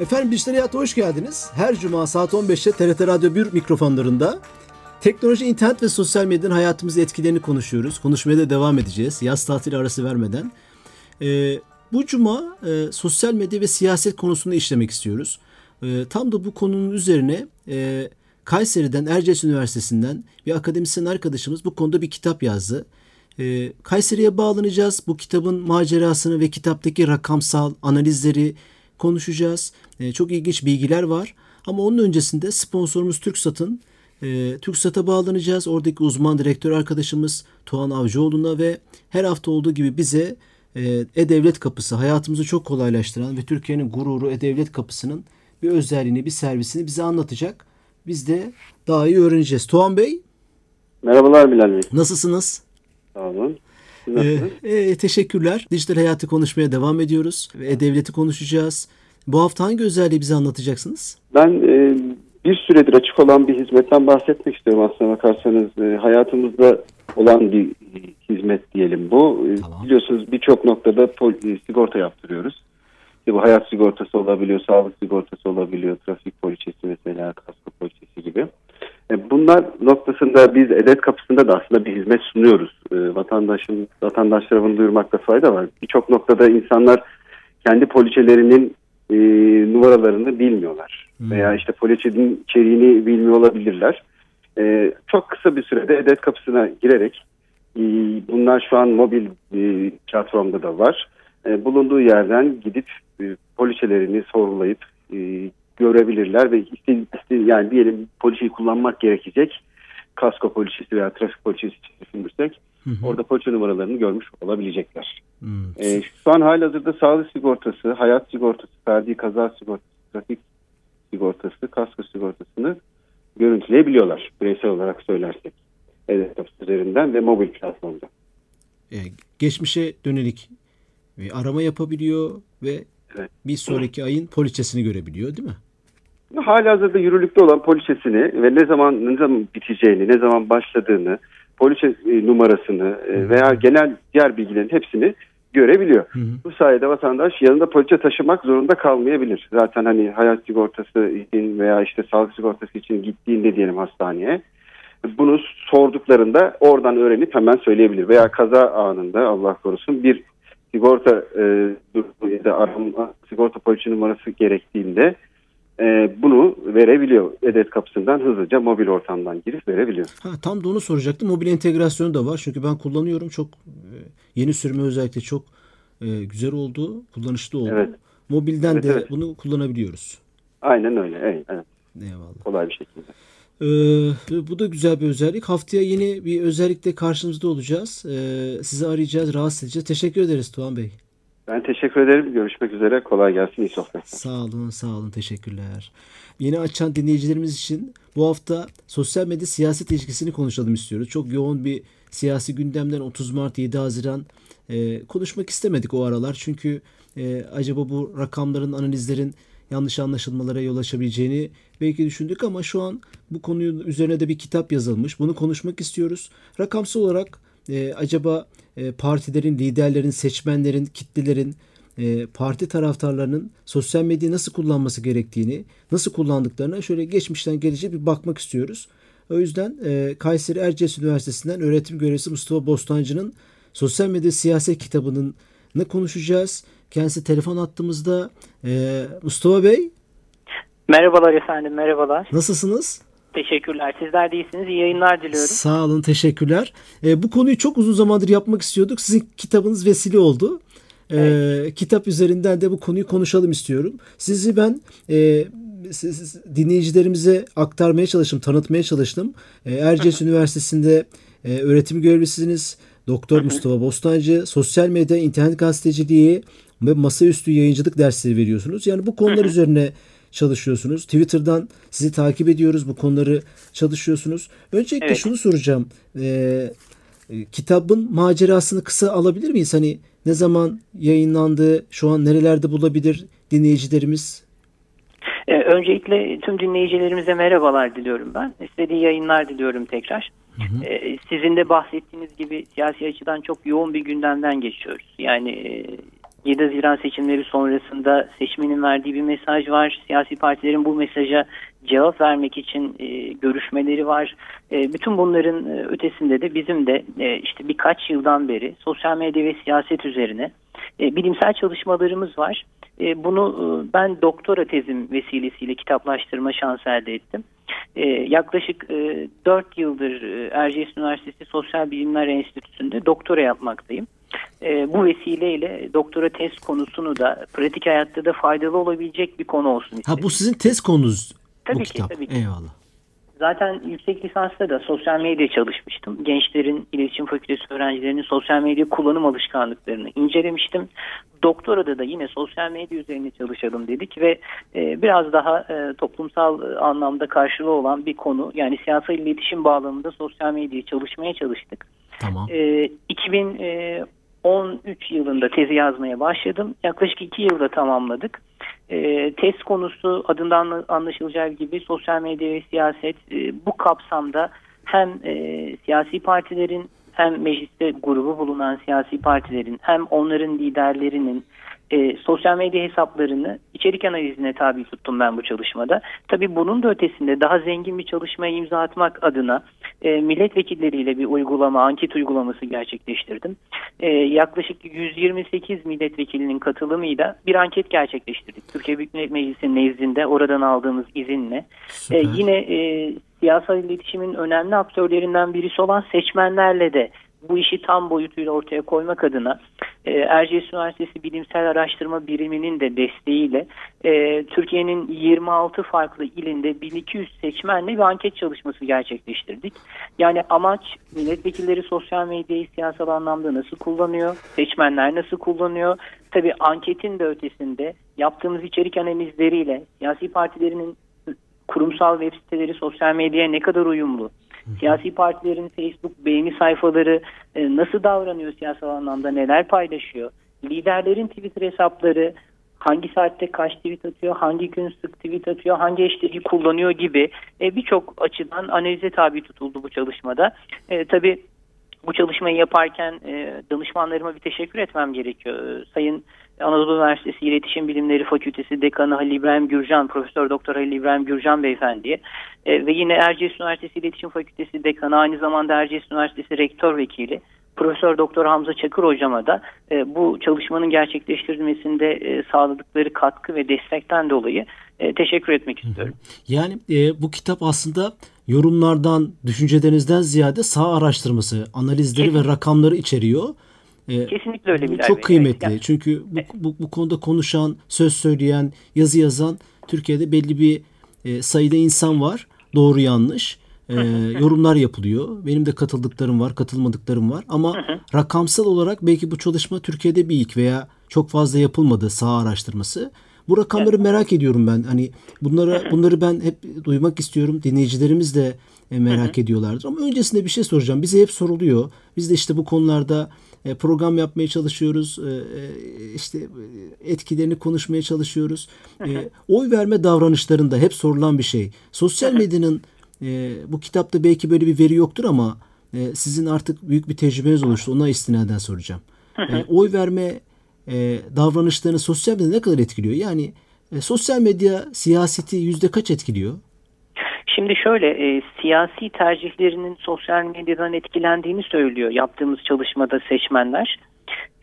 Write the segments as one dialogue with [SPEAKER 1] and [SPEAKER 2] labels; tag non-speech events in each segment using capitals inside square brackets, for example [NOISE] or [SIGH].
[SPEAKER 1] Efendim Dijital Hayat'a hoş geldiniz. Her cuma saat 15'te TRT Radyo 1 mikrofonlarında teknoloji, internet ve sosyal medyanın hayatımızı etkilerini konuşuyoruz. Konuşmaya da devam edeceğiz. Yaz tatili arası vermeden. Ee, bu cuma e, sosyal medya ve siyaset konusunu işlemek istiyoruz. E, tam da bu konunun üzerine e, Kayseri'den, Erciyes Üniversitesi'nden bir akademisyen arkadaşımız bu konuda bir kitap yazdı. E, Kayseri'ye bağlanacağız. Bu kitabın macerasını ve kitaptaki rakamsal analizleri konuşacağız. E, çok ilginç bilgiler var. Ama onun öncesinde sponsorumuz TürkSat'ın e, TürkSat'a bağlanacağız. Oradaki uzman direktör arkadaşımız Tuğan Avcıoğlu'na ve her hafta olduğu gibi bize e, E-Devlet Kapısı hayatımızı çok kolaylaştıran ve Türkiye'nin gururu E-Devlet Kapısı'nın bir özelliğini, bir servisini bize anlatacak. Biz de daha iyi öğreneceğiz. Tuğan Bey.
[SPEAKER 2] Merhabalar Bilal Bey.
[SPEAKER 1] Nasılsınız?
[SPEAKER 2] Sağ olun.
[SPEAKER 1] Ee, e, teşekkürler. Dijital hayatı konuşmaya devam ediyoruz. E-Devlet'i konuşacağız. Bu hafta hangi özelliği bize anlatacaksınız?
[SPEAKER 2] Ben e, bir süredir açık olan bir hizmetten bahsetmek istiyorum aslına bakarsanız. E, hayatımızda olan bir hizmet diyelim bu. E,
[SPEAKER 1] Tamam.
[SPEAKER 2] Biliyorsunuz birçok noktada pol- e, sigorta yaptırıyoruz. İşte bu hayat sigortası olabiliyor, sağlık sigortası olabiliyor, trafik poliçesi mesela, kasko poliçesi gibi. E, Bunlar noktasında biz edet kapısında da aslında bir hizmet sunuyoruz. E, Vatandaşın, vatandaşlara bunu duyurmakta fayda var. Birçok noktada insanlar kendi poliçelerinin e, numaralarını bilmiyorlar.
[SPEAKER 1] Hmm.
[SPEAKER 2] Veya işte poliçenin içeriğini bilmiyor olabilirler. E, çok kısa bir sürede edet kapısına girerek e, bunlar şu an mobil e, platformda da var. E, bulunduğu yerden gidip e, poliçelerini sorulayıp e, görebilirler ve iste, iste, yani diyelim poliçeyi kullanmak gerekecek kasko poliçesi veya trafik poliçesi düşünürsek orada poliçe numaralarını görmüş olabilecekler.
[SPEAKER 1] Hmm.
[SPEAKER 2] E, şu an halihazırda sağlık sigortası, hayat sigortası, ferdi kaza sigortası, trafik sigortası, kasko sigortasını görüntüleyebiliyorlar bireysel olarak söylersek. Evet, üzerinden ve mobil platformda.
[SPEAKER 1] E, geçmişe dönelik bir arama yapabiliyor ve
[SPEAKER 2] Evet.
[SPEAKER 1] bir sonraki ayın poliçesini görebiliyor değil mi?
[SPEAKER 2] Halihazırda yürürlükte olan poliçesini ve ne zaman ne zaman biteceğini, ne zaman başladığını, poliçe e, numarasını e, veya genel diğer bilgilerin hepsini görebiliyor.
[SPEAKER 1] Hı hı.
[SPEAKER 2] Bu sayede vatandaş yanında poliçe taşımak zorunda kalmayabilir. Zaten hani hayat sigortası için veya işte sağlık sigortası için gittiğinde diyelim hastaneye bunu sorduklarında oradan öğrenip hemen söyleyebilir. Veya kaza anında Allah korusun bir sigorta e, durumu ya da arama, sigorta poliçe numarası gerektiğinde e, bunu verebiliyor. Edet kapısından hızlıca mobil ortamdan girip verebiliyor.
[SPEAKER 1] Ha, tam da onu soracaktım. Mobil entegrasyonu da var. Çünkü ben kullanıyorum. Çok e, yeni sürme özellikle çok e, güzel oldu. Kullanışlı oldu.
[SPEAKER 2] Evet.
[SPEAKER 1] Mobilden
[SPEAKER 2] Evet,
[SPEAKER 1] de
[SPEAKER 2] evet.
[SPEAKER 1] bunu kullanabiliyoruz.
[SPEAKER 2] Aynen öyle. Evet, evet.
[SPEAKER 1] Eyvallah.
[SPEAKER 2] Kolay bir şekilde.
[SPEAKER 1] Ee, bu da güzel bir özellik. Haftaya yeni bir özellikle karşınızda olacağız. Ee, sizi arayacağız, rahatsız edeceğiz. Teşekkür ederiz Tuğan Bey.
[SPEAKER 2] Ben teşekkür ederim. Görüşmek üzere. Kolay gelsin. İyi sohbetler.
[SPEAKER 1] Sağ olun, sağ olun. Teşekkürler. Yeni açan dinleyicilerimiz için bu hafta sosyal medya siyaset ilişkisini konuşalım istiyoruz. Çok yoğun bir siyasi gündemden 30 Mart 7 Haziran e, konuşmak istemedik o aralar. Çünkü e, acaba bu rakamların, analizlerin yanlış anlaşılmalara yol açabileceğini belki düşündük ama şu an bu konunun üzerine de bir kitap yazılmış. Bunu konuşmak istiyoruz. Rakamsal olarak e, acaba e, partilerin, liderlerin, seçmenlerin, kitlelerin e, parti taraftarlarının sosyal medyayı nasıl kullanması gerektiğini, nasıl kullandıklarına şöyle geçmişten geleceğe bir bakmak istiyoruz. O yüzden e, Kayseri Erciyes Üniversitesi'nden öğretim görevlisi Mustafa Bostancı'nın sosyal medya siyaset kitabının ne konuşacağız. Kendisi telefon attığımızda. E, Mustafa Bey
[SPEAKER 3] Merhabalar efendim, merhabalar.
[SPEAKER 1] nasılsınız?
[SPEAKER 3] Teşekkürler. Sizler de iyisiniz. İyi yayınlar diliyorum.
[SPEAKER 1] Sağ olun, teşekkürler. E, bu konuyu çok uzun zamandır yapmak istiyorduk. Sizin kitabınız vesile oldu. E, Kitap üzerinden de bu konuyu konuşalım istiyorum. Sizi ben e, siz- dinleyicilerimize aktarmaya çalıştım, tanıtmaya çalıştım. E, Erciyes [LAUGHS] Üniversitesi'nde e, öğretim görevlisiniz. Doktor Mustafa Bostancı, sosyal medya, internet gazeteciliği ve masaüstü yayıncılık dersleri veriyorsunuz. Yani bu konular üzerine çalışıyorsunuz. Twitter'dan sizi takip ediyoruz. Bu konuları çalışıyorsunuz. Öncelikle
[SPEAKER 3] Evet.
[SPEAKER 1] şunu soracağım. Ee, e, kitabın macerasını kısa alabilir miyiz? Hani ne zaman yayınlandı? Şu an nerelerde bulabilir dinleyicilerimiz?
[SPEAKER 3] Ee, öncelikle tüm dinleyicilerimize merhabalar diliyorum ben. İstediği yayınlar diliyorum tekrar. Ee, sizin de bahsettiğiniz gibi siyasi açıdan çok yoğun bir gündemden geçiyoruz. Yani e, 7 Haziran seçimleri sonrasında seçmenin verdiği bir mesaj var. Siyasi partilerin bu mesaja cevap vermek için e, görüşmeleri var. E, bütün bunların e, ötesinde de bizim de e, işte birkaç yıldan beri sosyal medya ve siyaset üzerine e, bilimsel çalışmalarımız var. E, bunu e, ben doktora tezim vesilesiyle kitaplaştırma şansı elde ettim. E, yaklaşık e, 4 yıldır e, Erciyes Üniversitesi Sosyal Bilimler Enstitüsü'nde doktora yapmaktayım. E, bu vesileyle doktora tez konusunu da pratik hayatta da faydalı olabilecek bir konu olsun
[SPEAKER 1] Ha
[SPEAKER 3] istedim.
[SPEAKER 1] bu sizin tez konunuz bu
[SPEAKER 3] Tabii ki,
[SPEAKER 1] kitap.
[SPEAKER 3] tabii ki.
[SPEAKER 1] Eyvallah.
[SPEAKER 3] Zaten yüksek lisansta da sosyal medya çalışmıştım. Gençlerin, iletişim fakültesi öğrencilerinin sosyal medya kullanım alışkanlıklarını incelemiştim. Doktorada da yine sosyal medya üzerine çalışalım dedik ve e, biraz daha e, toplumsal e, anlamda karşılığı olan bir konu. Yani siyasal iletişim bağlamında sosyal medyayı çalışmaya çalıştık.
[SPEAKER 1] Tamam.
[SPEAKER 3] E, 2013 yılında tezi yazmaya başladım. Yaklaşık iki yılda tamamladık. E, tez konusu adından anlaşılacağı gibi sosyal medya ve siyaset e, bu kapsamda hem e, siyasi partilerin hem mecliste grubu bulunan siyasi partilerin hem onların liderlerinin e, sosyal medya hesaplarını içerik analizine tabi tuttum ben bu çalışmada. Tabii bunun da ötesinde daha zengin bir çalışmaya imza atmak adına e, milletvekilleriyle bir uygulama, anket uygulaması gerçekleştirdim. E, yaklaşık 128 milletvekilinin katılımıyla bir anket gerçekleştirdik. Türkiye Büyük Millet Meclisi nezdinde oradan aldığımız izinle.
[SPEAKER 1] Süper.
[SPEAKER 3] E, yine e, siyasal iletişimin önemli aktörlerinden birisi olan seçmenlerle de bu işi tam boyutuyla ortaya koymak adına e, Erciyes Üniversitesi Bilimsel Araştırma Biriminin de desteğiyle e, Türkiye'nin 26 farklı ilinde 1200 seçmenle bir anket çalışması gerçekleştirdik. Yani amaç milletvekilleri sosyal medyayı siyasal anlamda nasıl kullanıyor, seçmenler nasıl kullanıyor. Tabii anketin de ötesinde yaptığımız içerik analizleriyle siyasi partilerinin kurumsal web siteleri sosyal medyaya ne kadar uyumlu, siyasi partilerin Facebook beğeni sayfaları e, nasıl davranıyor siyasal anlamda, neler paylaşıyor, liderlerin Twitter hesapları hangi saatte kaç tweet atıyor, hangi gün sık tweet atıyor, hangi hashtag'i kullanıyor gibi e, birçok açıdan analize tabi tutuldu bu çalışmada. E, tabii bu çalışmayı yaparken e, danışmanlarıma bir teşekkür etmem gerekiyor. E, Sayın Anadolu Üniversitesi İletişim Bilimleri Fakültesi Dekanı Halil İbrahim Gürcan, Profesör Doktor Halil İbrahim Gürcan Beyefendiye e, ve yine Erciyes Üniversitesi İletişim Fakültesi Dekanı aynı zamanda Erciyes Üniversitesi Rektör Vekili Profesör Doktor Hamza Çakır hocama da e, bu çalışmanın gerçekleştirilmesinde e, sağladıkları katkı ve destekten dolayı e, teşekkür etmek istiyorum.
[SPEAKER 1] Yani e, bu kitap aslında yorumlardan, düşüncelerinizden ziyade sağ araştırması, analizleri ve rakamları içeriyor. E,
[SPEAKER 3] Kesinlikle öyle Bilal
[SPEAKER 1] çok kıymetli.
[SPEAKER 3] Yani-
[SPEAKER 1] Çünkü bu, bu, bu konuda konuşan, söz söyleyen, yazı yazan Türkiye'de belli bir e, sayıda insan var. Doğru yanlış. E, yorumlar yapılıyor. Benim de katıldıklarım var, katılmadıklarım var. Ama rakamsal olarak belki bu çalışma Türkiye'de bir ilk veya çok fazla yapılmadı sağ araştırması. Bu rakamları merak ediyorum ben. Hani bunlara bunları ben hep duymak istiyorum. Dinleyicilerimiz de e, merak ediyorlardır. Ama öncesinde bir şey soracağım. Bize hep soruluyor. Biz de işte bu konularda e, program yapmaya çalışıyoruz. E, işte etkilerini konuşmaya çalışıyoruz. Oy verme davranışlarında hep sorulan bir şey. Sosyal medyanın bu kitapta belki böyle bir veri yoktur ama sizin artık büyük bir tecrübeniz oluştu. Ona istinaden soracağım. Oy verme e, davranışlarını sosyal medya ne kadar etkiliyor? Yani e, sosyal medya siyaseti yüzde kaç etkiliyor?
[SPEAKER 3] Şimdi şöyle e, siyasi tercihlerinin sosyal medyadan etkilendiğini söylüyor yaptığımız çalışmada seçmenler.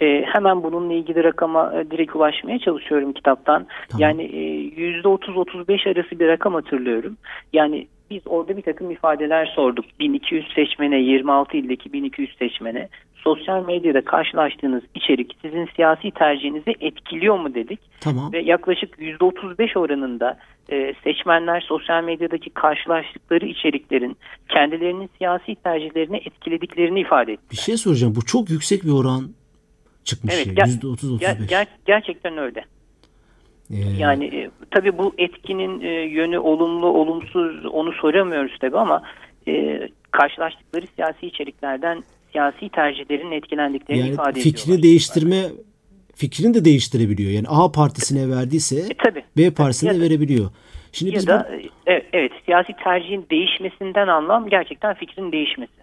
[SPEAKER 3] E, hemen bununla ilgili rakama e, direkt ulaşmaya çalışıyorum kitaptan.
[SPEAKER 1] Tamam.
[SPEAKER 3] Yani e, %30-35 arası bir rakam hatırlıyorum. Yani biz orada bir takım ifadeler sorduk. 1200 seçmene, 26 ildeki 1200 seçmene sosyal medyada karşılaştığınız içerik sizin siyasi tercihinizi etkiliyor mu dedik.
[SPEAKER 1] Tamam.
[SPEAKER 3] Ve yaklaşık %35 oranında e, seçmenler sosyal medyadaki karşılaştıkları içeriklerin kendilerinin siyasi tercihlerini etkilediklerini ifade etti.
[SPEAKER 1] Bir şey soracağım. Bu çok yüksek bir oran çıkmış.
[SPEAKER 3] Evet, ger-
[SPEAKER 1] Yüzde otuz, otuz
[SPEAKER 3] Ger-
[SPEAKER 1] beş.
[SPEAKER 3] ger- gerçekten öyle. Ee, yani e, tabii bu etkinin e, yönü olumlu olumsuz onu soramıyoruz tabii ama e, karşılaştıkları siyasi içeriklerden siyasi tercihlerin etkilendiklerini
[SPEAKER 1] yani
[SPEAKER 3] ifade
[SPEAKER 1] ediyorlar. Fikrini değiştirme fikrini de değiştirebiliyor. Yani A partisine verdiyse e, tabii, B partisine tabii. verebiliyor.
[SPEAKER 3] Şimdi ya biz da bu... evet, evet siyasi tercihin değişmesinden anlam gerçekten fikrin değişmesi.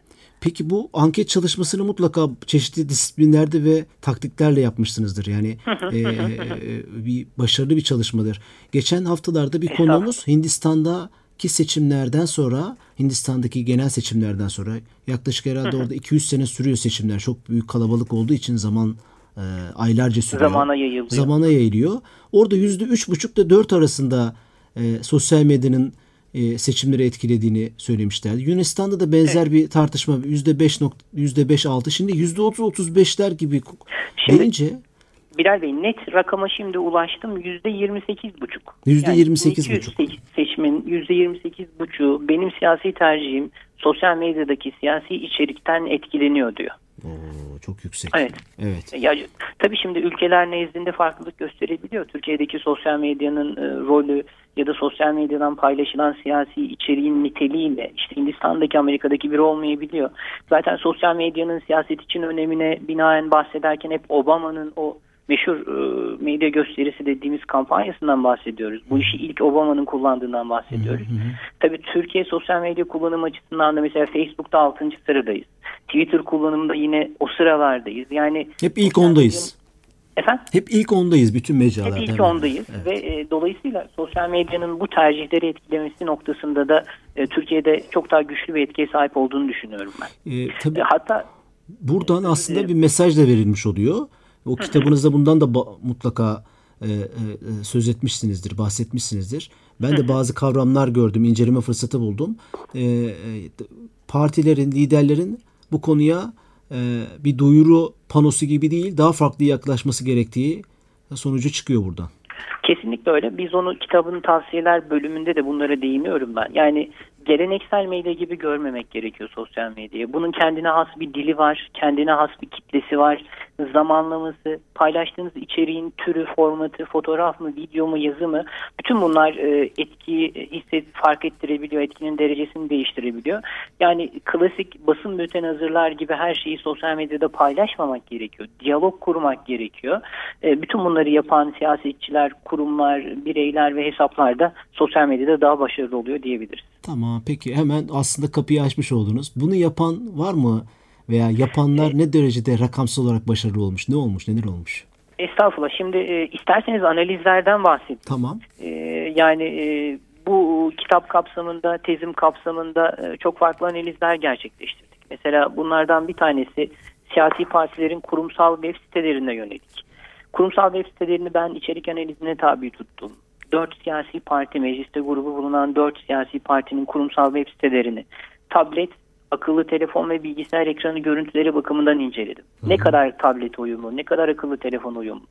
[SPEAKER 1] Peki bu anket çalışmasını mutlaka çeşitli disiplinlerde ve taktiklerle yapmışsınızdır. Yani e, bir başarılı bir çalışmadır. Geçen haftalarda bir konuğumuz Hindistan'daki seçimlerden sonra Hindistan'daki genel seçimlerden sonra yaklaşık herhalde orada 200 sene sürüyor seçimler. Çok büyük kalabalık olduğu için zaman e, aylarca sürüyor.
[SPEAKER 3] Zamana yayılıyor.
[SPEAKER 1] Zamana yayılıyor. Orada yüzde üç buçuk ile dört arasında e, sosyal medyanın e, seçimleri etkilediğini söylemişlerdi. Yunanistan'da da benzer evet. bir tartışma yüzde beş yüzde beş altı şimdi yüzde otuz otuz beşler gibi şimdi, deyince
[SPEAKER 3] Bilal Bey net rakama şimdi ulaştım yüzde yirmi sekiz buçuk.
[SPEAKER 1] Yüzde yirmi sekiz buçuk.
[SPEAKER 3] Seçmenin yüzde yirmi sekiz buçuğu benim siyasi tercihim sosyal medyadaki siyasi içerikten etkileniyor diyor.
[SPEAKER 1] Oo, çok yüksek.
[SPEAKER 3] Evet. Evet. Ya, tabii şimdi ülkeler nezdinde farklılık gösterebiliyor. Türkiye'deki sosyal medyanın e, rolü ya da sosyal medyadan paylaşılan siyasi içeriğin niteliğiyle işte Hindistan'daki Amerika'daki bir olmayabiliyor. Zaten sosyal medyanın siyaset için önemine binaen bahsederken hep Obama'nın o meşhur e, medya gösterisi dediğimiz kampanyasından bahsediyoruz. Bu işi ilk Obama'nın kullandığından bahsediyoruz. Hı hı. Tabii Türkiye sosyal medya kullanım açısından da mesela Facebook'ta 6. sıradayız. Twitter kullanımında yine o sıralardayız. Yani
[SPEAKER 1] hep ilk ondayız.
[SPEAKER 3] Efendim?
[SPEAKER 1] Hep ilk ondayız bütün mecralarda.
[SPEAKER 3] Hep ilk ondayız evet. ve e, dolayısıyla sosyal medyanın bu tercihleri etkilemesi noktasında da e, Türkiye'de çok daha güçlü bir etkiye sahip olduğunu düşünüyorum ben.
[SPEAKER 1] E, tabii e, hatta buradan aslında bir mesaj da verilmiş oluyor. O kitabınızda bundan da mutlaka e, e, söz etmişsinizdir, bahsetmişsinizdir. Ben de bazı kavramlar gördüm, inceleme fırsatı buldum. E, e, partilerin, liderlerin bu konuya e, bir duyuru panosu gibi değil, daha farklı yaklaşması gerektiği sonucu çıkıyor buradan.
[SPEAKER 3] Kesinlikle öyle. Biz onu kitabın tavsiyeler bölümünde de bunlara değiniyorum ben. Yani geleneksel medya gibi görmemek gerekiyor sosyal medyayı. Bunun kendine has bir dili var, kendine has bir kitlesi var zamanlaması, paylaştığınız içeriğin türü, formatı, fotoğraf mı, video mu, yazı mı bütün bunlar e, etkiyi hisset, fark ettirebiliyor, etkinin derecesini değiştirebiliyor. Yani klasik basın bülten hazırlar gibi her şeyi sosyal medyada paylaşmamak gerekiyor. Diyalog kurmak gerekiyor. E, bütün bunları yapan siyasetçiler, kurumlar, bireyler ve hesaplar da sosyal medyada daha başarılı oluyor diyebiliriz.
[SPEAKER 1] Tamam peki hemen aslında kapıyı açmış oldunuz. Bunu yapan var mı? Veya yapanlar ne derecede rakamsal olarak başarılı olmuş? Ne olmuş? Neler olmuş?
[SPEAKER 3] Estağfurullah. Şimdi e, isterseniz analizlerden bahsedeyim.
[SPEAKER 1] Tamam.
[SPEAKER 3] E, yani e, bu kitap kapsamında, tezim kapsamında e, çok farklı analizler gerçekleştirdik. Mesela bunlardan bir tanesi siyasi partilerin kurumsal web sitelerine yönelik. Kurumsal web sitelerini ben içerik analizine tabi tuttum. Dört siyasi parti, mecliste grubu bulunan dört siyasi partinin kurumsal web sitelerini tablet akıllı telefon ve bilgisayar ekranı görüntüleri bakımından inceledim. Hı hı. Ne kadar tablet uyumu, ne kadar akıllı telefon uyumu,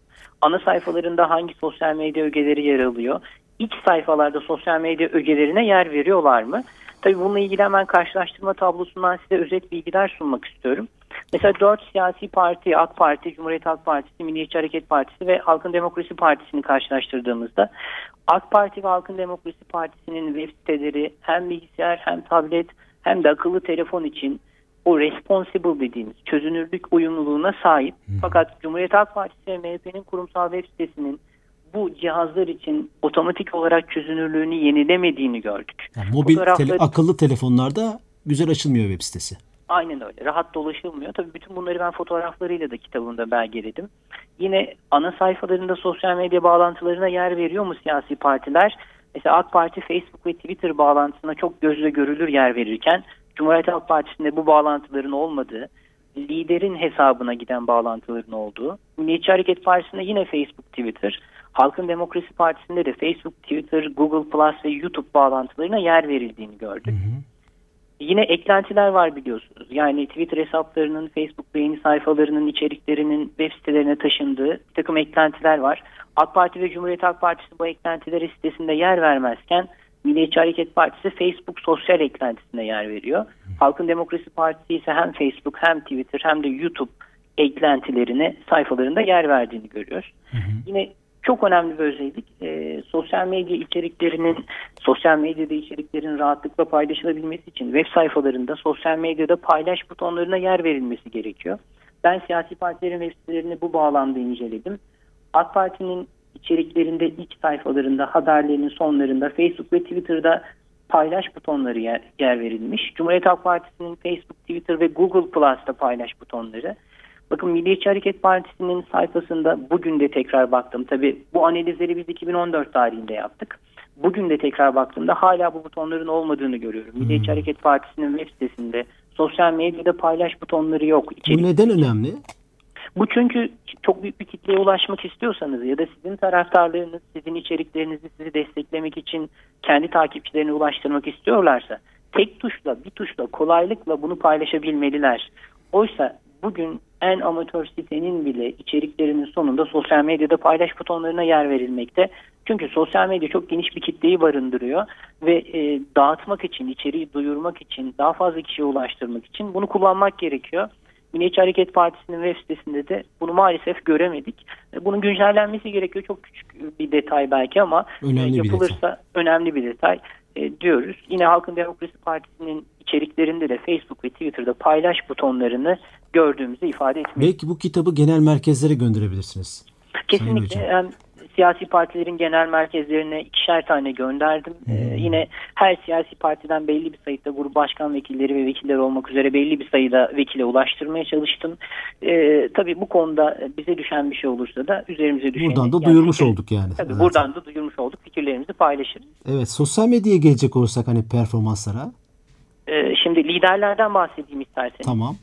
[SPEAKER 3] ana sayfalarında hangi sosyal medya ögeleri yer alıyor, iç sayfalarda sosyal medya ögelerine yer veriyorlar mı? Tabii bununla ilgili hemen karşılaştırma tablosundan size özet bilgiler sunmak istiyorum. Mesela dört siyasi parti, AK Parti, Cumhuriyet Halk Partisi, Milliyetçi Hareket Partisi ve Halkın Demokrasi Partisi'ni karşılaştırdığımızda AK Parti ve Halkın Demokrasi Partisi'nin web siteleri hem bilgisayar hem tablet hem de akıllı telefon için o responsible dediğimiz çözünürlük uyumluluğuna sahip. Hı. Fakat Cumhuriyet Halk Partisi ve MHP'nin kurumsal web sitesinin bu cihazlar için otomatik olarak çözünürlüğünü yenilemediğini gördük.
[SPEAKER 1] Yani mobil tele, akıllı telefonlarda güzel açılmıyor web sitesi.
[SPEAKER 3] Aynen öyle. Rahat dolaşılmıyor. Tabii bütün bunları ben fotoğraflarıyla da kitabımda belgeledim. Yine ana sayfalarında sosyal medya bağlantılarına yer veriyor mu siyasi partiler? Mesela AK Parti Facebook ve Twitter bağlantısına çok gözle görülür yer verirken Cumhuriyet Halk Partisi'nde bu bağlantıların olmadığı, liderin hesabına giden bağlantıların olduğu, Milliyetçi Hareket Partisi'nde yine Facebook, Twitter, Halkın Demokrasi Partisi'nde de Facebook, Twitter, Google Plus ve YouTube bağlantılarına yer verildiğini gördük. Hı hı. Yine eklentiler var biliyorsunuz. Yani Twitter hesaplarının, Facebook beğeni sayfalarının içeriklerinin web sitelerine taşındığı bir takım eklentiler var. AK Parti ve Cumhuriyet Halk Partisi bu eklentilere sitesinde yer vermezken Milliyetçi Hareket Partisi Facebook sosyal eklentisine yer veriyor. Halkın Demokrasi Partisi ise hem Facebook hem Twitter hem de YouTube eklentilerine sayfalarında yer verdiğini görüyoruz. Hı hı. Yine çok önemli bir özellik. E, sosyal medya içeriklerinin, sosyal medyada içeriklerin rahatlıkla paylaşılabilmesi için web sayfalarında sosyal medyada paylaş butonlarına yer verilmesi gerekiyor. Ben siyasi partilerin web sitelerini bu bağlamda inceledim. AK Parti'nin içeriklerinde ilk sayfalarında, haberlerinin sonlarında, Facebook ve Twitter'da paylaş butonları yer, yer verilmiş. Cumhuriyet Halk Partisi'nin Facebook, Twitter ve Google Plus'ta paylaş butonları. Bakın Milliyetçi Hareket Partisi'nin sayfasında bugün de tekrar baktım. Tabi bu analizleri biz 2014 tarihinde yaptık. Bugün de tekrar baktığımda hala bu butonların olmadığını görüyorum. Hmm. Milliyetçi Hareket Partisi'nin web sitesinde sosyal medyada paylaş butonları yok.
[SPEAKER 1] İçerik. Bu neden önemli?
[SPEAKER 3] Bu çünkü çok büyük bir kitleye ulaşmak istiyorsanız ya da sizin taraftarlarınız sizin içeriklerinizi sizi desteklemek için kendi takipçilerine ulaştırmak istiyorlarsa tek tuşla bir tuşla kolaylıkla bunu paylaşabilmeliler. Oysa bugün en amatör sitenin bile içeriklerinin sonunda sosyal medyada paylaş butonlarına yer verilmekte. Çünkü sosyal medya çok geniş bir kitleyi barındırıyor ve e, dağıtmak için, içeriği duyurmak için, daha fazla kişiye ulaştırmak için bunu kullanmak gerekiyor. Milliyetçi Hareket Partisi'nin web sitesinde de bunu maalesef göremedik. E, bunun güncellenmesi gerekiyor. Çok küçük bir detay belki ama önemli yapılırsa bir detay. önemli bir detay e, diyoruz. Yine Halkın Demokrasi Partisi'nin içeriklerinde de Facebook ve Twitter'da paylaş butonlarını gördüğümüzü ifade etmeyiz.
[SPEAKER 1] Belki bu kitabı genel merkezlere gönderebilirsiniz.
[SPEAKER 3] Kesinlikle siyasi partilerin genel merkezlerine ikişer tane gönderdim. Ee, hmm. Ee, yine her siyasi partiden belli bir sayıda grup başkan vekilleri ve vekiller olmak üzere belli bir sayıda vekile ulaştırmaya çalıştım. Ee, tabii bu konuda bize düşen bir şey olursa da üzerimize düşen...
[SPEAKER 1] Buradan da yani duyurmuş fikir, olduk yani.
[SPEAKER 3] Tabii evet. buradan da duyurmuş olduk. Fikirlerimizi paylaşırız.
[SPEAKER 1] Evet sosyal medyaya gelecek olursak hani performanslara.
[SPEAKER 3] Ee, şimdi liderlerden bahsedeyim isterseniz.
[SPEAKER 1] Tamam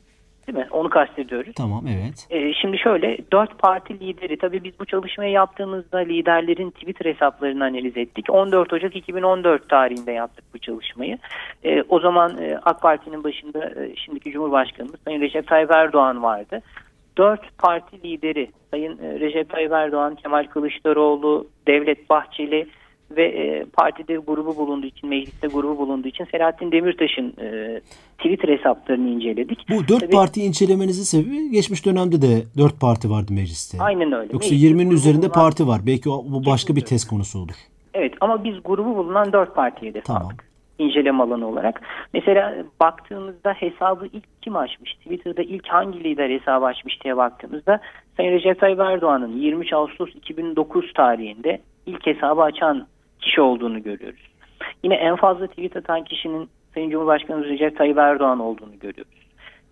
[SPEAKER 3] değil mi? Onu kastediyoruz.
[SPEAKER 1] Tamam evet.
[SPEAKER 3] Ee, şimdi şöyle dört parti lideri tabii biz bu çalışmayı yaptığımızda liderlerin Twitter hesaplarını analiz ettik. 14 Ocak 2014 tarihinde yaptık bu çalışmayı. Ee, o zaman e, AK Parti'nin başında e, şimdiki Cumhurbaşkanımız Sayın Recep Tayyip Erdoğan vardı. Dört parti lideri Sayın e, Recep Tayyip Erdoğan, Kemal Kılıçdaroğlu, Devlet Bahçeli, ve e, partide grubu bulunduğu için, mecliste grubu bulunduğu için Selahattin Demirtaş'ın e, Twitter hesaplarını inceledik.
[SPEAKER 1] Bu dört Tabii, parti incelemenizin sebebi geçmiş dönemde de dört parti vardı mecliste.
[SPEAKER 3] Aynen öyle.
[SPEAKER 1] Yoksa 20'nin üzerinde bulunan, parti var. Belki o, bu başka bir test konusu olur.
[SPEAKER 3] Evet ama biz grubu bulunan dört partiye de tamam. İnceleme alanı olarak. Mesela baktığımızda hesabı ilk kim açmış? Twitter'da ilk hangi lider hesabı açmış diye baktığımızda Sayın Recep Tayyip Erdoğan'ın 23 Ağustos 2009 tarihinde ilk hesabı açan kişi olduğunu görüyoruz. Yine en fazla tweet atan kişinin Sayın Cumhurbaşkanı Recep Tayyip Erdoğan olduğunu görüyoruz.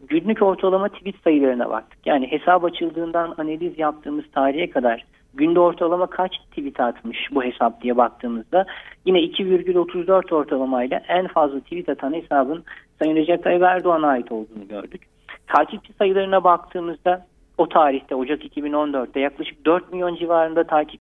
[SPEAKER 3] Günlük ortalama tweet sayılarına baktık. Yani hesap açıldığından analiz yaptığımız tarihe kadar günde ortalama kaç tweet atmış bu hesap diye baktığımızda yine 2,34 ortalamayla en fazla tweet atan hesabın Sayın Recep Tayyip Erdoğan'a ait olduğunu gördük. Takipçi sayılarına baktığımızda o tarihte Ocak 2014'te yaklaşık 4 milyon civarında takip